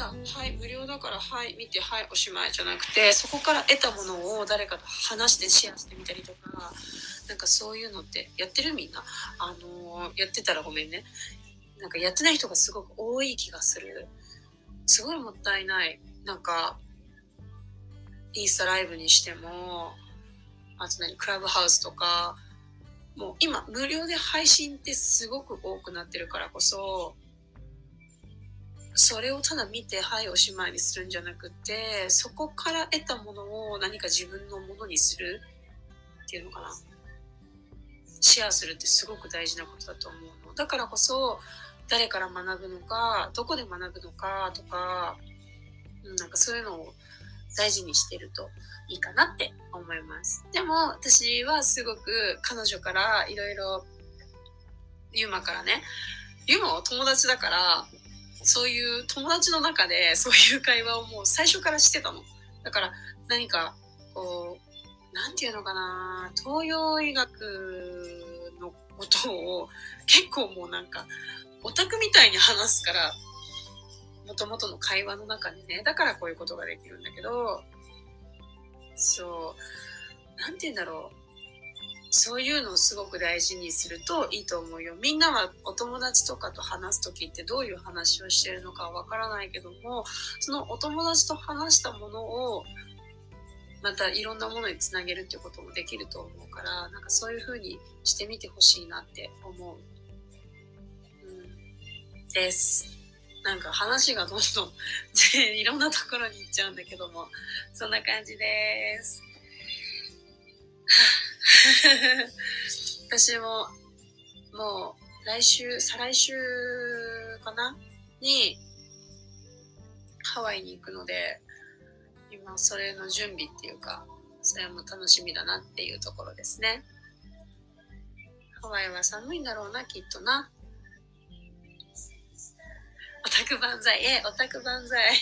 だはい無料だからはい見てはいおしまいじゃなくてそこから得たものを誰かと話してシェアしてみたりとかなんかそういうのってやってるみんな？あのー、やってたらごめんね。なんかやってない人がすごく多い気がする。すごいもったいない。なんかインスタライブにしてもあと何クラブハウスとかもう今無料で配信ってすごく多くなってるからこそそれをただ見てはいおしまいにするんじゃなくてそこから得たものを何か自分のものにするっていうのかなシェアするってすごく大事なことだと思うのだからこそ誰から学ぶのかどこで学ぶのかとか、うん、なんかそういうのを大事にしてるといいかなって思います。でも私はすごく彼女からいろいろユーマからね、ユーマは友達だから、そういう友達の中でそういう会話をもう最初からしてたの。だから何かこう、なんていうのかな、東洋医学のことを結構もうなんかオタクみたいに話すから、もともとの会話の中にね、だからこういうことができるんだけど、そう、なんて言うんだろう。そういうのをすごく大事にするといいと思うよ。みんなはお友達とかと話す時ってどういう話をしてるのかわからないけども、そのお友達と話したものをまたいろんなものにつなげるっていうこともできると思うから、なんかそういう風にしてみてほしいなって思う。うん。です。なんか話がどんどん いろんなところに行っちゃうんだけども、そんな感じです。私も、もう来週、再来週かな？に、ハワイに行くので、今それの準備っていうか、それも楽しみだなっていうところですね。ハワイは寒いんだろうな、きっとな。オタク万歳。え、オタク万歳。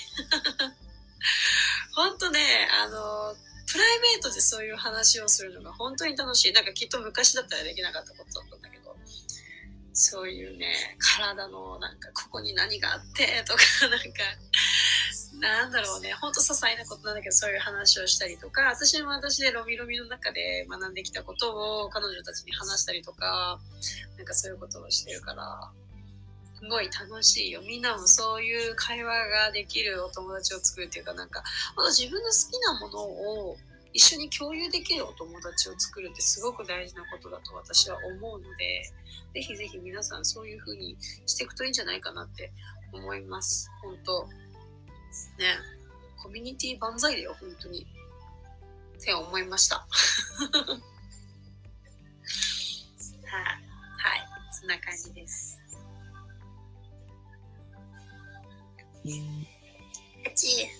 ほんとね、あの、プライベートでそういう話をするのが本当に楽しい。なんかきっと昔だったらできなかったことだったんだけど、そういうね、体のなんかここに何があってとか、なんか、なんだろうね、ほんと些細なことなんだけど、そういう話をしたりとか、私も私でロミロミの中で学んできたことを彼女たちに話したりとか、なんかそういうことをしてるから、すごい楽しいよ。みんなもそういう会話ができるお友達を作るっていうか、なんか、自分の好きなものを一緒に共有できるお友達を作るってすごく大事なことだと私は思うので、ぜひぜひ皆さんそういう風にしていくといいんじゃないかなって思います。本当ね。コミュニティ万歳だよ、本当に。って思いました。はい。はい。そんな感じです。あちね。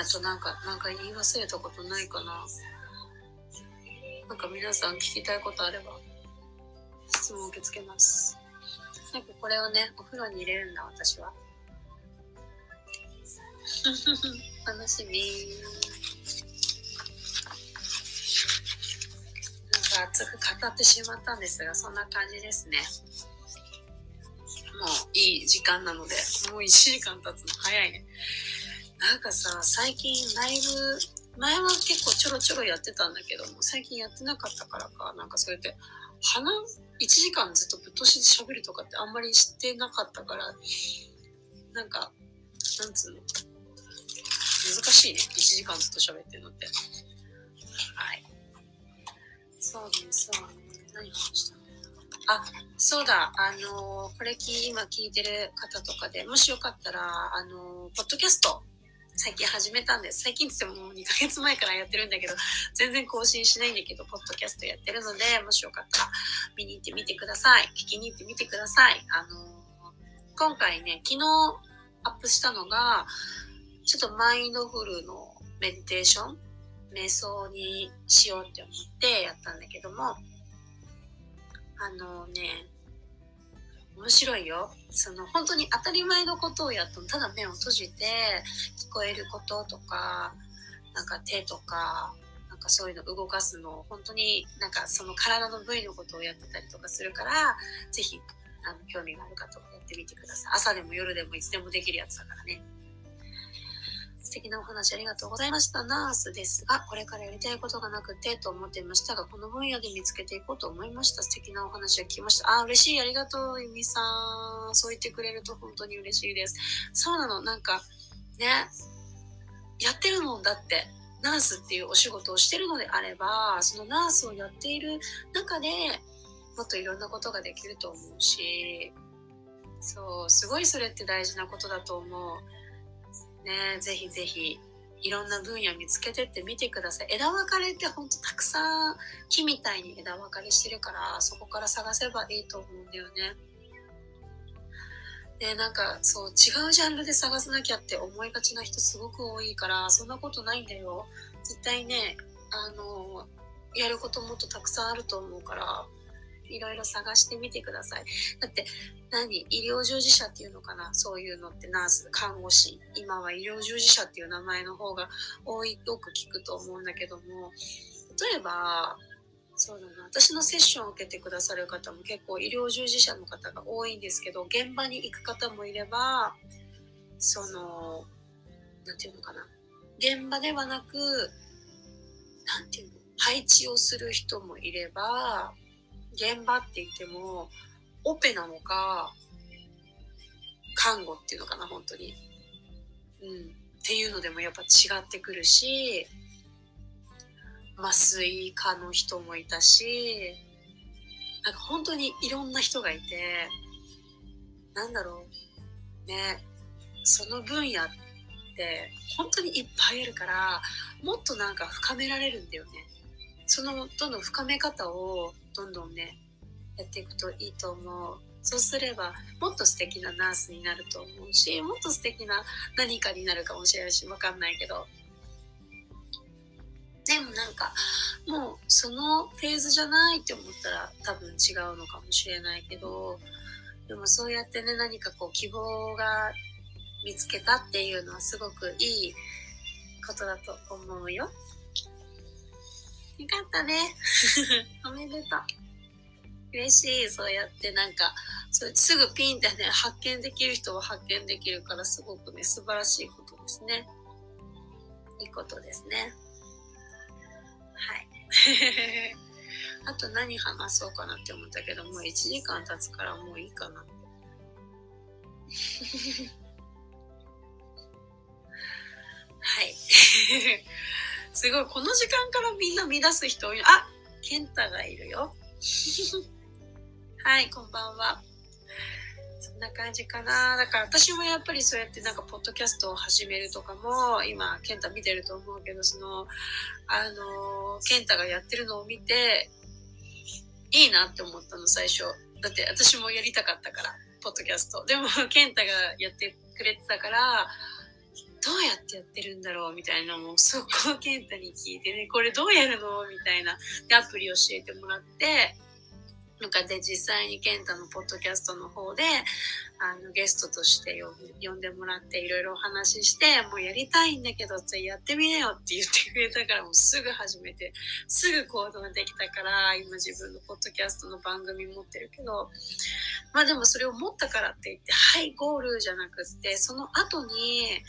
あとなんか、なんか言い忘れたことないかな。なんか皆さん聞きたいことあれば、質問受け付けます。なんかこれをね、お風呂に入れるんだ、私は。楽しみ熱く語ってしまったんですが、そんな感じですね。もういい時間なので、もう1時間経つの早いね。なんかさ、最近ライブ、前は結構ちょろちょろやってたんだけども、最近やってなかったからか、なんかそれで、鼻、1時間ずっとぶっ通しで喋るとかってあんまりしてなかったから、なんか、なんつうの、難しいね。1時間ずっと喋ってるのって。はい。そうね、そう。何話したあ、そうだ。あのこれ今聞いてる方とかで、もしよかったら、あのポッドキャスト、最近始めたんです。最近って言ってももう2ヶ月前からやってるんだけど、全然更新しないんだけど、ポッドキャストやってるので、もしよかったら見に行ってみてください。聞きに行ってみてください。あの今回ね、昨日アップしたのが、ちょっとマインドフルのメディテーション瞑想にしようって思ってやったんだけども、あのね、面白いよ。その本当に当たり前のことをやっても、ただ目を閉じて聞こえることとか、なんか手とか、なんかそういうの動かすのを本当になんかその体の部位のことをやってたりとかするからぜひあの興味がある方はやってみてください朝でも夜でもいつでもできるやつだからね素敵なお話ありがとうございました。ナースですが、これからやりたいことがなくてと思っていましたが、この分野で見つけていこうと思いました。素敵なお話を聞きました。あ、嬉しい。ありがとう、ゆみさん。そう言ってくれると本当に嬉しいです。そうなの。なんか、ね、やってるもんだって。ナースっていうお仕事をしてるのであれば、そのナースをやっている中でもっといろんなことができると思うし、そう、すごいそれって大事なことだと思う。ね、ぜひぜひいろんな分野見つけてってみてください。枝分かれってほんとたくさん木みたいに枝分かれしてるからそこから探せばいいと思うんだよね。で、なんかそう違うジャンルで探さなきゃって思いがちな人すごく多いからそんなことないんだよ。絶対ね、あの、やることもっとたくさんあると思うからいろいろ探してみてください。だって何？医療従事者っていうのかな？そういうのってナース、看護師。今は医療従事者っていう名前の方が多い、よく聞くと思うんだけども、例えば、そうだな、私のセッションを受けてくださる方も結構医療従事者の方が多いんですけど、現場に行く方もいれば、その、なんていうのかな？現場ではなく、なんていうの？配置をする人もいれば、現場って言っても、オペなのか、看護っていうのかな、本当に。うん。っていうのでもやっぱ違ってくるし、麻酔科の人もいたし、なんか本当にいろんな人がいて、なんだろう。ね。その分野って本当にいっぱいあるから、もっとなんか深められるんだよね。そのどんどん深め方をどんどんね、やっていくといいと思う。そうすればもっと素敵なナースになると思うし、もっと素敵な何かになるかもしれないし、わかんないけど。でもなんか、もうそのフェーズじゃないって思ったら多分違うのかもしれないけど、でもそうやってね、何かこう希望が見つけたっていうのはすごくいいことだと思うよ。よかったね。おめでとう。嬉しい。そうやってなんか、それすぐピンってね、発見できる人は発見できるから、すごくね、素晴らしいことですね。いいことですね。はい。あと何話そうかなって思ったけど、もう1時間経つからもういいかな。はい。すごい、この時間からみんな乱す人多い。あケンタがいるよ。はい、こんばんは。そんな感じかな。だから私もやっぱりそうやってなんかポッドキャストを始めるとかも、今、ケンタ見てると思うけど、その、あの、ケンタがやってるのを見て、いいなって思ったの、最初。だって私もやりたかったから、ポッドキャスト。でも、ケンタがやってくれてたから、どうやってやってるんだろうみたいなのも、そこをケンタに聞いてね、これどうやるの？みたいな。で、アプリ教えてもらって、なんかで実際に健太のポッドキャストの方であのゲストとして呼んでもらっていろいろお話ししてもうやりたいんだけどやってみなよって言ってくれたからもうすぐ始めてすぐ行動できたから今自分のポッドキャストの番組持ってるけどまあでもそれを持ったからって言ってはいゴールじゃなくってその後に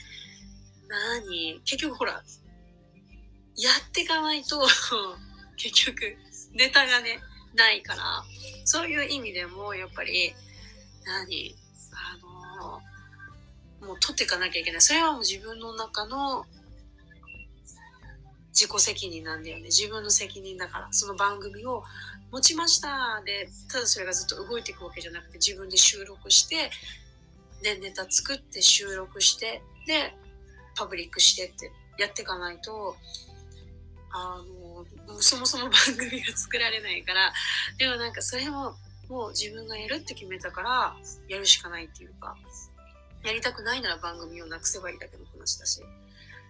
何？結局ほらやっていかないと 結局ネタがねないから、そういう意味でも、やっぱり、何？あの、もう取っていかなきゃいけない。それはもう自分の中の自己責任なんだよね。自分の責任だから。その番組を持ちましたで、ただそれがずっと動いていくわけじゃなくて、自分で収録して、で、ネタ作って収録して、で、パブリックしてってやっていかないと、あの、そもそも番組が作られないからでもなんかそれももう自分がやるって決めたからやるしかないっていうかやりたくないなら番組をなくせばいいだけの話だし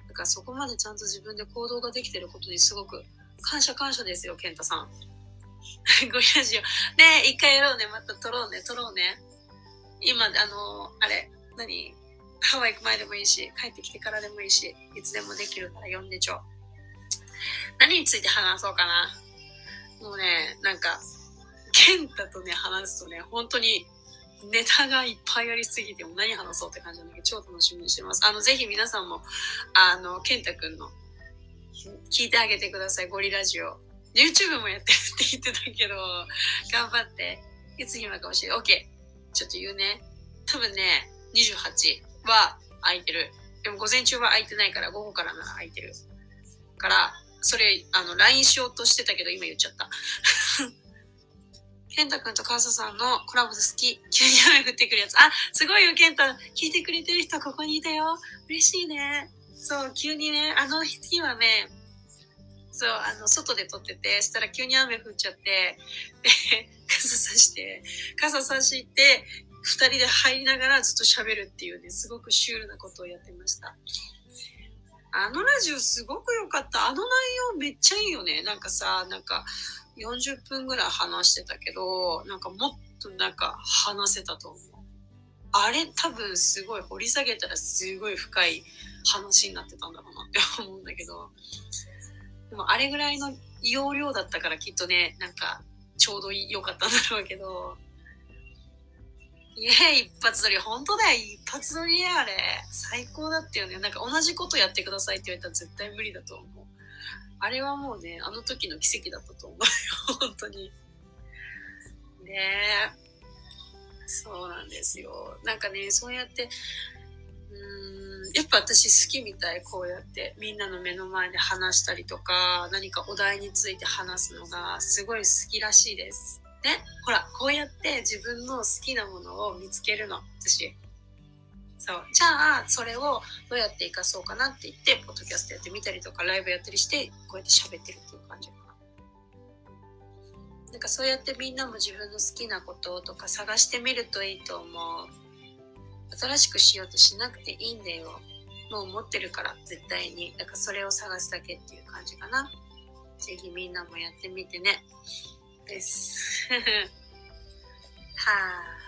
だからそこまでちゃんと自分で行動ができてることにすごく感謝感謝ですよ健太さん。ごラジオ。ね一回やろうね。また撮ろうね。撮ろうね。今あのあれ何？ハワイ行く前でもいいし帰ってきてからでもいいしいつでもできるから呼んでちょ何について話そうかな。もうね、なんか、ケンタとね、話すとね、本当にネタがいっぱいありすぎて、も何話そうって感じなんだけど、超楽しみにしてます。あの、ぜひ皆さんも、あの、ケンタくんの、聞いてあげてください、ゴリラジオ。YouTube もやってるって言ってたけど、頑張って。いつ暇かもしれない。OK。ちょっと言うね。多分ね、28は空いてる。でも午前中は空いてないから、午後からなら空いてる。から、それ、あの、LINE しようとしてたけど、今言っちゃった。ケンタ君とカーサさんのコラボ好き。急に雨降ってくるやつ。あ、すごいよ、ケンタ。聞いてくれてる人ここにいたよ。嬉しいね。そう、急にね、あの日はね、そう、あの、外で撮ってて、そしたら急に雨降っちゃって、で、傘さして、傘さして、二人で入りながらずっと喋るっていうね、すごくシュールなことをやってました。あのラジオすごく良かった。あの内容めっちゃいいよね。なんかさ、なんか40分ぐらい話してたけど、なんかもっとなんか話せたと思う。あれ多分すごい掘り下げたらすごい深い話になってたんだろうなって思うんだけど、でもあれぐらいの容量だったからきっとね、なんかちょうど良かったんだろうけど、いや、一発撮り。本当だよ。一発撮りや、あれ。最高だったよね。なんか同じことやってくださいって言われたら絶対無理だと思う。あれはもうね、あの時の奇跡だったと思うよ。本当に。ねえ。そうなんですよ。なんかね、そうやって、うん、やっぱ私好きみたい。こうやってみんなの目の前で話したりとか、何かお題について話すのがすごい好きらしいです。ね、ほら、こうやって自分の好きなものを見つけるの、私。そう。じゃあ、それをどうやって活かそうかなって言って、ポッドキャストやってみたりとか、ライブやったりして、こうやって喋ってるっていう感じかな。なんかそうやってみんなも自分の好きなこととか探してみるといいと思う。新しくしようとしなくていいんだよ。もう持ってるから、絶対に。だからそれを探すだけっていう感じかな。ぜひみんなもやってみてね。です。はあ。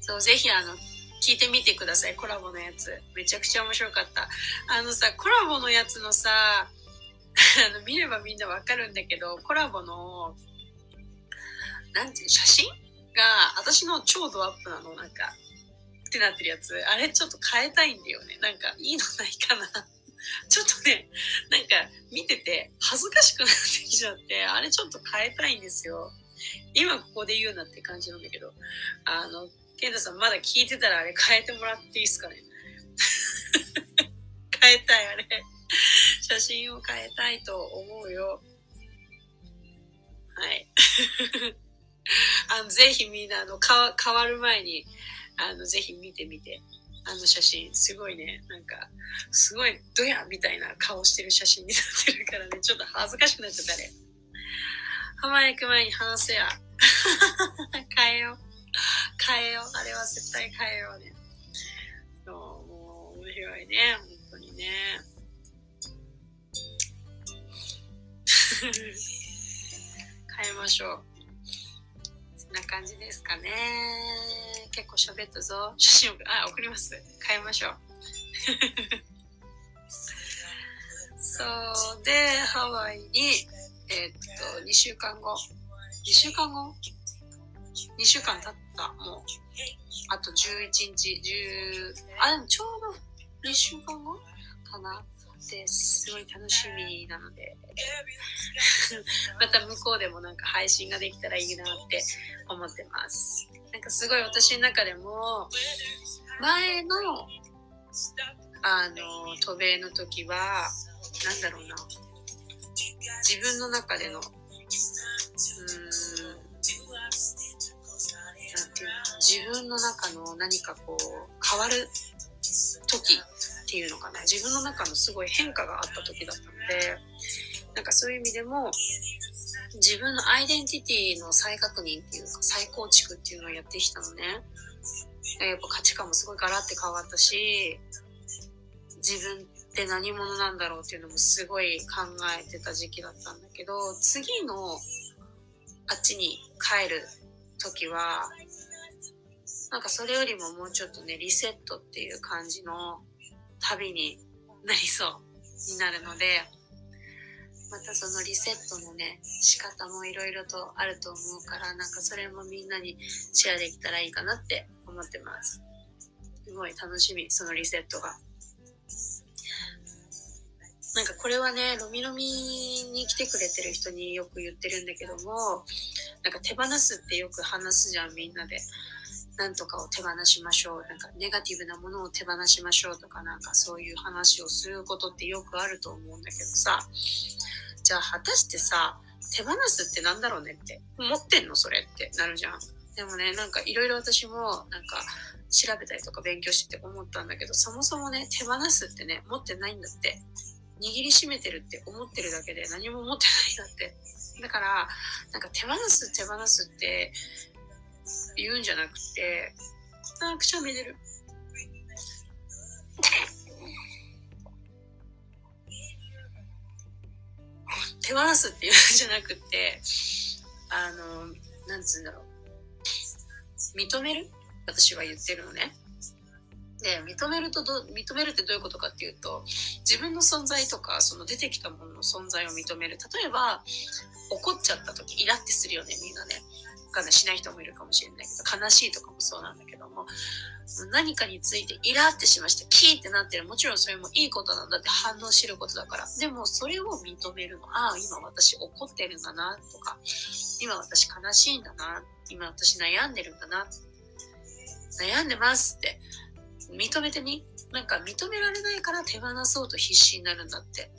そう、ぜひあの、聞いてみてください。コラボのやつ。めちゃくちゃ面白かった。あのさ、コラボのやつのさ、あの、見ればみんなわかるんだけど、コラボの、なんていう、写真が、私の超ドアップなの、なんか。ってなってるやつ、あれちょっと変えたいんだよね。なんか、いいのないかな。ちょっとね、なんか見てて恥ずかしくなってきちゃって、あれちょっと変えたいんですよ。今ここで言うなって感じなんだけど、あの、ケンタさんまだ聞いてたらあれ変えてもらっていいですかね 変えたい、あれ。写真を変えたいと思うよ。はい。あのぜひみんなあの変わる前にあの、ぜひ見てみて。あの写真、すごいね、なんか、すごいドヤみたいな顔してる写真になってるからね、ちょっと恥ずかしくなっちゃったね。浜へ行く前に話せや。変えよう。変えよう。あれは絶対変えようね。そう、もう面白いね、本当にね。変えましょう。な感じですかね。結構喋ったぞ。写真を、あ、送ります。変えましょう。そうで、ハワイに、えー、っと、2週間後。2週間後 ?2 週間経った。もう。あと11日、10、あ、でもちょうど2週間後かな。ですごい楽しみなので。また向こうでもなんか配信ができたらいいなって思ってます。なんかすごい私の中でも前のあの渡米の時はなんだろうな。自分の中でのうーんなんていうの自分の中の何かこう変わる時ていうのかな自分の中のすごい変化があった時だったのでなんかそういう意味でも自分のアイデンティティの再確認っていうか再構築っていうのをやってきたのね。やっぱ価値観もすごいガラって変わったし自分って何者なんだろうっていうのもすごい考えてた時期だったんだけど次のあっちに帰る時はなんかそれよりももうちょっとね、リセットっていう感じの旅になりそうになるので、またそのリセットのね、仕方もいろいろとあると思うから、なんかそれもみんなにシェアできたらいいかなって思ってます。すごい楽しみ、そのリセットが。なんかこれはね、ロミロミに来てくれてる人によく言ってるんだけども、なんか手放すってよく話すじゃん、みんなで。なんとかを手放しましょう。なんかネガティブなものを手放しましょうとかなんかそういう話をすることってよくあると思うんだけどさ。じゃあ果たしてさ、手放すってなんだろうねって。持ってんのそれってなるじゃん。でもね、なんかいろいろ私もなんか調べたりとか勉強してて思ったんだけど、そもそもね、手放すってね、持ってないんだって。握りしめてるって思ってるだけで何も持ってないんだって。だから、なんか手放す手放すって言うんじゃなくて、あ、くしゃみ出る。手放すっていうんじゃなくて、あの、なんつうんだろう。認める？私は言ってるのね。で、認めるとど、認めるってどういうことかっていうと、自分の存在とか、その出てきたものの存在を認める。例えば、怒っちゃった時、イラってするよね、みんなね。かんない、しない人もいるかもしれないけど、悲しいとかもそうなんだけども、何かについてイラってしました、キーってなってる。もちろんそれもいいことなんだって反応してることだから。でも、それを認めるの。ああ、今私怒ってるんだな、とか、今私悲しいんだな、今私悩んでるんだな、悩んでますって認めてみ？なんか認められないから手放そうと必死になるんだって。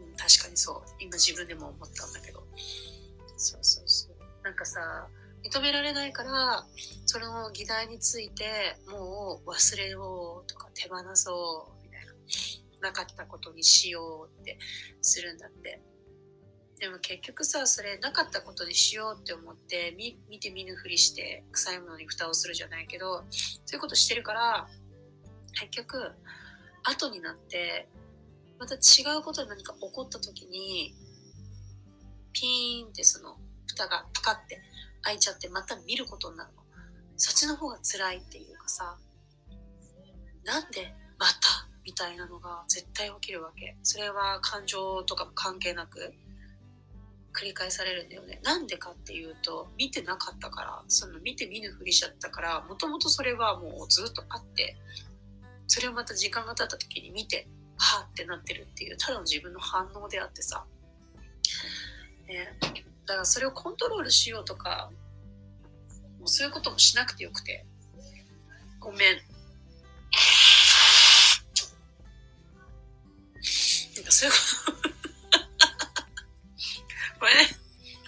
うん、確かにそう。今自分でも思ったんだけど。そうそうそう。なんかさ、認められないから、その議題についてもう忘れようとか手放そうみたいな。なかったことにしようってするんだって。でも結局さそれなかったことにしようって思って見て見ぬふりして臭いものに蓋をするじゃないけどそういうことしてるから結局後になってまた違うことで何か起こった時にピーンってその蓋がパカって開いちゃってまた見ることになるのそっちの方が辛いっていうかさなんでまたみたいなのが絶対起きるわけそれは感情とかも関係なく繰り返されるんだよね。なんでかっていうと、見てなかったから、その見て見ぬふりしちゃったから、もともとそれはもうずっとあって、それをまた時間が経った時に見て、はぁってなってるっていう、ただの自分の反応であってさ。ね、だからそれをコントロールしようとか、もうそういうこともしなくてよくて。ごめん。なんかそういうこと これね、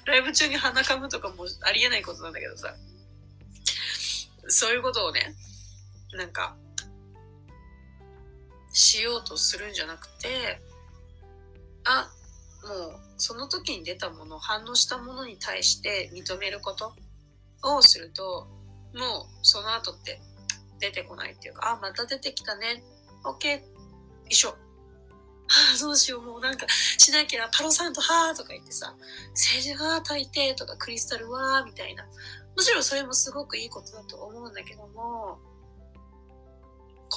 ライブ中に鼻かむとかもありえないことなんだけどさ、そういうことをね、なんか、しようとするんじゃなくて、あ、もうその時に出たもの、反応したものに対して認めることをすると、もうその後って出てこないっていうか、あ、また出てきたね。OK。一緒。は あ、どうしよう、もうなんかしなきゃ、パロさんとはあとか言ってさ、政治が炊いてとかクリスタルはみたいな。もちろんそれもすごくいいことだと思うんだけども、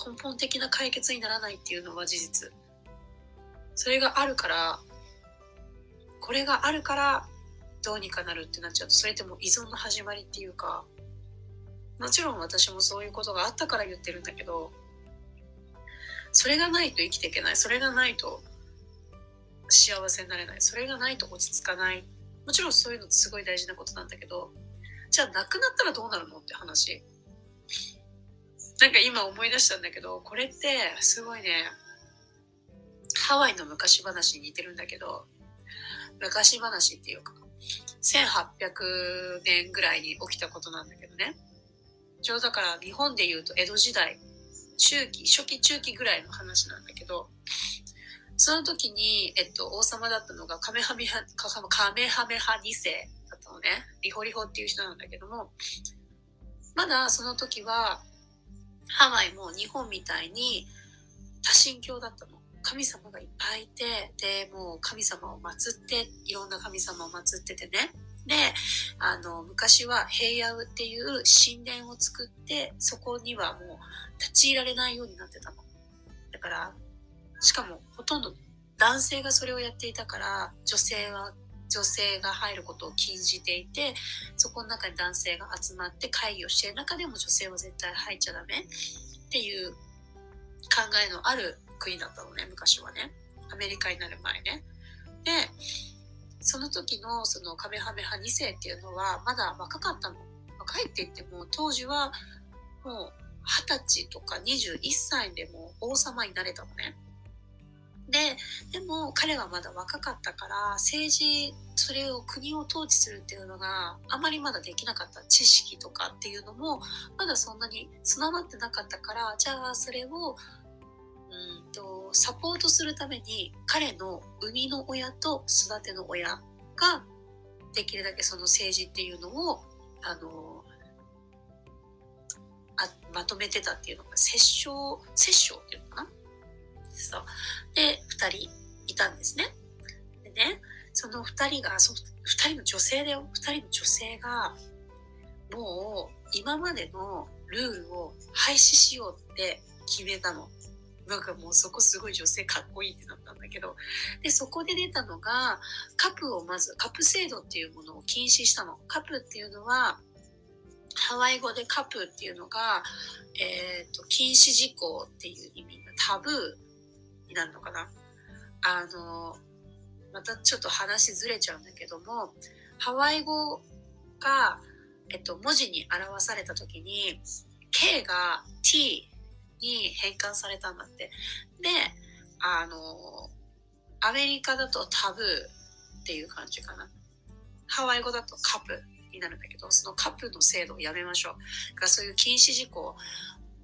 根本的な解決にならないっていうのは事実。それがあるから、これがあるからどうにかなるってなっちゃうと、それってもう依存の始まりっていうか、もちろん私もそういうことがあったから言ってるんだけど、それがないと生きていけない。それがないと幸せになれない。それがないと落ち着かない。もちろんそういうのってすごい大事なことなんだけど、じゃあなくなったらどうなるのって話。なんか今思い出したんだけど、これってすごいね、ハワイの昔話に似てるんだけど、昔話っていうか、1800年ぐらいに起きたことなんだけどね。ちょうどだから日本で言うと江戸時代中期、初期中期ぐらいの話なんだけど、その時に、えっと、王様だったのがカメハメハ、カメハメハ2世だったのね。リホリホっていう人なんだけども、まだその時は、ハワイも日本みたいに多神教だったの。神様がいっぱいいて、で、もう神様を祀って、いろんな神様を祀っててね。で、あの、昔は平野っていう神殿を作って、そこにはもう立ち入られないようになってたの。だから、しかもほとんど男性がそれをやっていたから、女性は女性が入ることを禁じていてそこの中に男性が集まって会議をしている中でも女性は絶対入っちゃダメっていう考えのある国だったのね昔はね。アメリカになる前ね。でその時のそのカメハメハ2世っていうのはまだ若かったの。若いって言っても当時はもう20歳とか21歳でも王様になれたのね。で、でも彼はまだ若かったから、政治、それを国を統治するっていうのがあまりまだできなかった。知識とかっていうのも、まだそんなに備わってなかったから、じゃあそれを、うん、サポートするために彼の生みの親と育ての親ができるだけその政治っていうのを、あの、あまとめてたっていうのが、摂政、摂政っていうのかな？そう。で、2人いたんですね。でね、その2人が、そ2人の女性だよ。2人の女性が、もう今までのルールを廃止しようって決めたの。なんかもうそこすごい女性かっこいいってなったんだけど。で、そこで出たのが、カプをまず、カプ制度っていうものを禁止したの。カプっていうのは、ハワイ語でカプっていうのが、え、ー、と、禁止事項っていう意味のタブーになるのかなあのまたちょっと話ずれちゃうんだけどもハワイ語が、えっと、文字に表された時に K が T に変換されたんだって。であのアメリカだとタブーっていう感じかな。ハワイ語だとカップになるんだけどそのカップの制度をやめましょう。がそういう禁止事項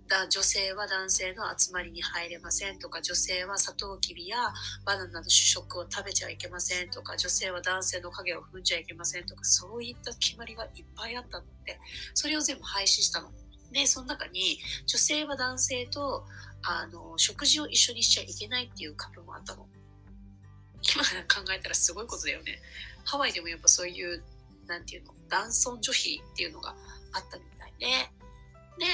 だ女性は男性の集まりに入れませんとか女性はサトウキビやバナナの主食を食べちゃいけませんとか女性は男性の影を踏んじゃいけませんとかそういった決まりがいっぱいあったのでそれを全部廃止したの。でその中に女性は男性とあの食事を一緒にしちゃいけないっていうカップもあったの。今考えたらすごいことだよね。ハワイでもやっぱそういう、なんていうの、男尊女卑っていうのがあったみたいで、で、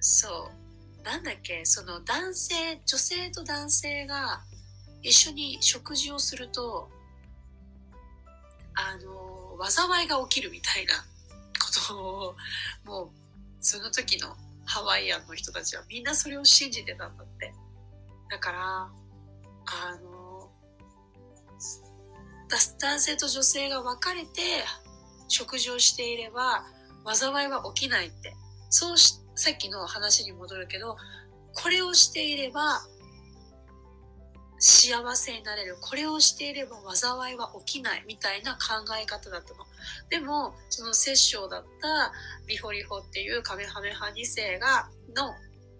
そうなんだっけその男性女性と男性が一緒に食事をするとあの災いが起きるみたいなことをもうその時のハワイアンの人たちはみんなそれを信じてたんだって。だからあの男性と女性が別れて食事をしていれば災いは起きないって。そうしさっきの話に戻るけどこれをしていれば幸せになれる。これをしていれば災いは起きないみたいな考え方だったのでもその摂政だったリホリホっていうカメハメハ2世がの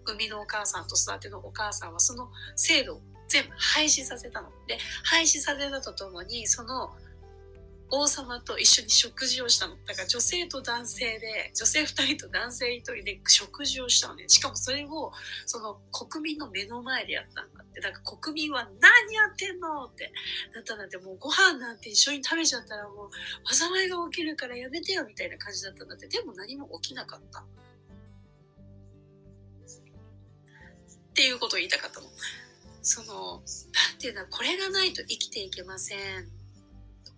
生みのお母さんと育てのお母さんはその制度を全部廃止させたの。で廃止させたとともにその王様と一緒に食事をしたの。だから女性と男性で、女性2人と男性1人で食事をしたのね。しかもそれを、その国民の目の前でやったんだって。だから国民は何やってんのってなったなんてもうご飯なんて一緒に食べちゃったらもう災いが起きるからやめてよみたいな感じだったんだって。でも何も起きなかった。っていうことを言いたかったの。その、なんていうのこれがないと生きていけません。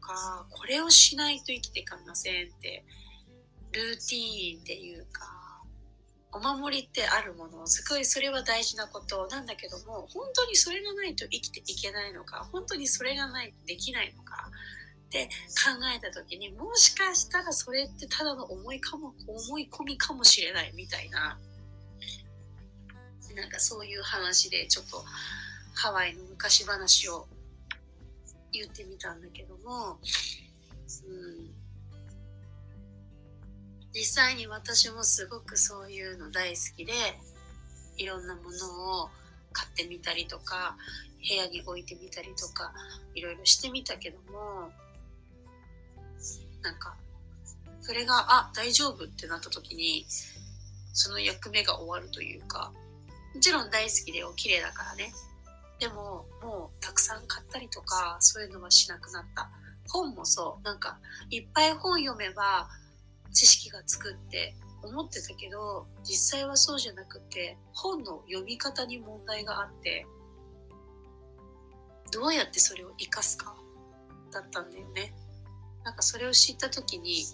かこれをしないと生きていかませんってルーティーンっていうかお守りってあるものすごいそれは大事なこと。なんだけども本当にそれがないと生きていけないのか本当にそれがないとできないのかって考えた時にもしかしたらそれってただの思いかも思い込みかもしれないみたいな。なんかそういう話でちょっとハワイの昔話を言ってみたんだけども、うん、実際に私もすごくそういうの大好きでいろんなものを買ってみたりとか部屋に置いてみたりとかいろいろしてみたけどもなんかそれがあ大丈夫ってなった時にその役目が終わるというかもちろん大好きでお綺麗だからね。でももうたくさん買ったりとかそういうのはしなくなった。本もそう。なんかいっぱい本読めば知識がつくって思ってたけど実際はそうじゃなくて本の読み方に問題があってどうやってそれを生かすかだったんだよね。なんかそれを知った時に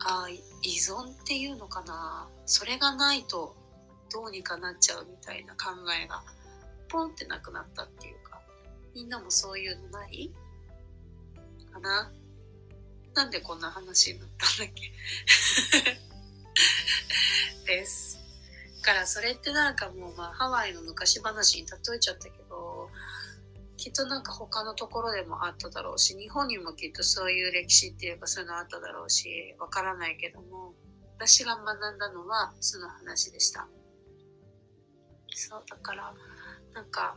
ああ依存っていうのかな。それがないとどうにかなっちゃうみたいな考えがポンってなくなったっていうかみんなもそういうのない？かな？なんでこんな話になったんだっけ？です。からそれってなんかもうまあハワイの昔話に例えちゃったけどきっとなんか他のところでもあっただろうし日本にもきっとそういう歴史っていうかそういうのあっただろうしわからないけども私が学んだのはその話でした。そうだからなんか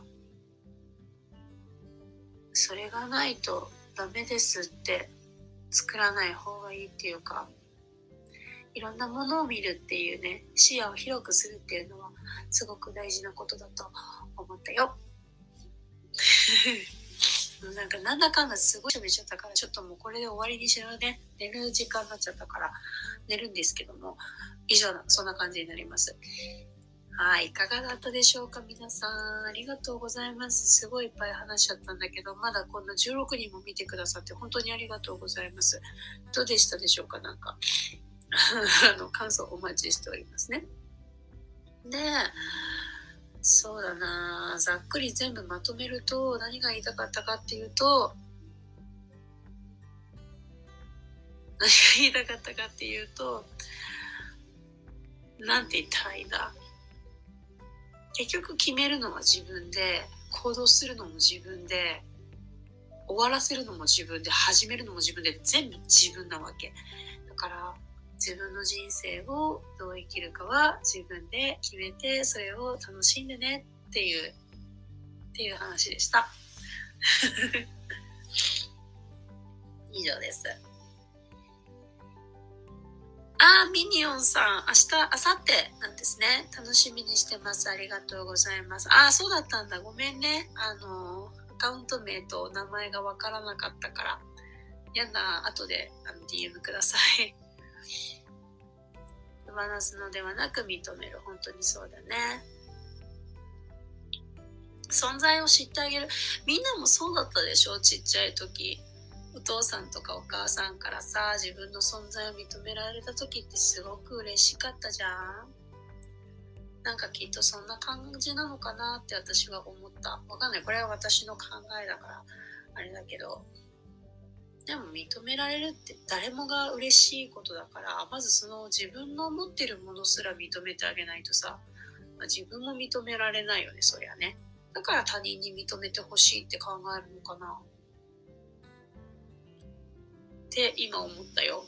それがないとダメですって作らない方がいいっていうかいろんなものを見るっていうね視野を広くするっていうのはすごく大事なことだと思ったよ。なんかなんだかんだすごい喋っちゃったからちょっともうこれで終わりにしようね寝る時間になっちゃったから寝るんですけども以上そんな感じになります。はい、いかがだったでしょうか？皆さん。ありがとうございます。すごいいっぱい話しちゃったんだけど、まだこんな16人も見てくださって本当にありがとうございます。どうでしたでしょうか？なんか、あの、感想お待ちしておりますね。で、そうだなざっくり全部まとめると何が言いたかったかっていうと、何が言いたかったかっていうと、なんて言ったらいいんだ？結局決めるのは自分で行動するのも自分で終わらせるのも自分で始めるのも自分で全部自分なわけ。だから自分の人生をどう生きるかは自分で決めてそれを楽しんでねっていうっていう話でした。以上です。あー、ミニオンさん、明日、明後日なんですね。楽しみにしてます。ありがとうございます。あー、そうだったんだ。ごめんね。あのアカウント名と名前がわからなかったから。やだ、後であの DM ください。手放すのではなく認める。本当にそうだね。存在を知ってあげる。みんなもそうだったでしょ？ちっちゃい時。お父さんとかお母さんからさ自分の存在を認められた時ってすごく嬉しかったじゃん。なんかきっとそんな感じなのかなって私は思った。わかんない。これは私の考えだからあれだけど。でも認められるって誰もが嬉しいことだからまずその自分の持ってるものすら認めてあげないとさ、まあ、自分も認められないよねそりゃね。だから他人に認めてほしいって考えるのかな。って今思ったよ。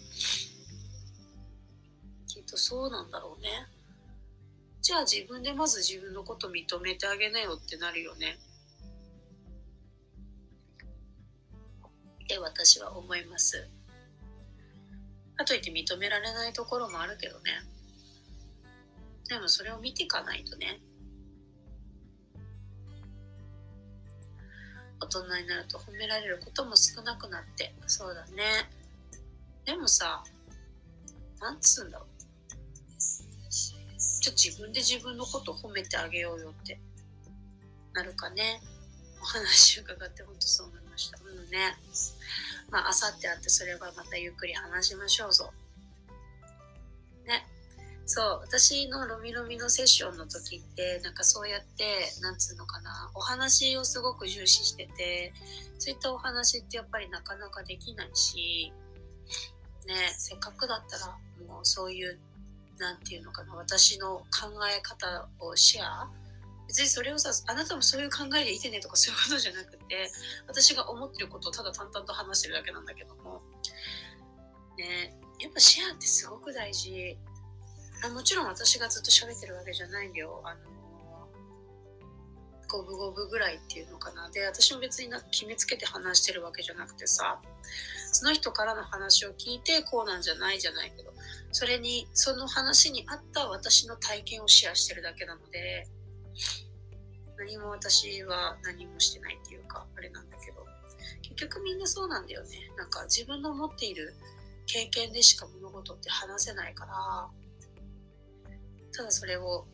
きっとそうなんだろうね。じゃあ自分でまず自分のこと認めてあげなよってなるよね。って私は思います。かといって認められないところもあるけどね。でもそれを見ていかないとね。大人になると褒められることも少なくなってそうだねでもさなんつうんだろう。ちょ自分で自分のこと褒めてあげようよって。なるかね。お話伺って本当そう思いました。うんね。まああさってあってそれはまたゆっくり話しましょうぞ。ね。そう。私のロミロミのセッションの時ってなんかそうやってなんつうのかな。お話をすごく重視しててそういったお話ってやっぱりなかなかできないしねせっかくだったらもうそういう何て言うのかな私の考え方をシェア別にそれをさあなたもそういう考えでいてねとかそういうことじゃなくて私が思ってることをただ淡々と話してるだけなんだけどもねやっぱシェアってすごく大事あもちろん私がずっと喋ってるわけじゃないんだよ。あの五分五分ぐらいっていうのかな。で、私も別にな決めつけて話してるわけじゃなくてさ、その人からの話を聞いてこうなんじゃないじゃないけど、それに、その話に合った私の体験をシェアしてるだけなので、何も私は何もしてないっていうか、あれなんだけど。結局みんなそうなんだよねなんか自分の持っている経験でしか物事って話せないからただそれを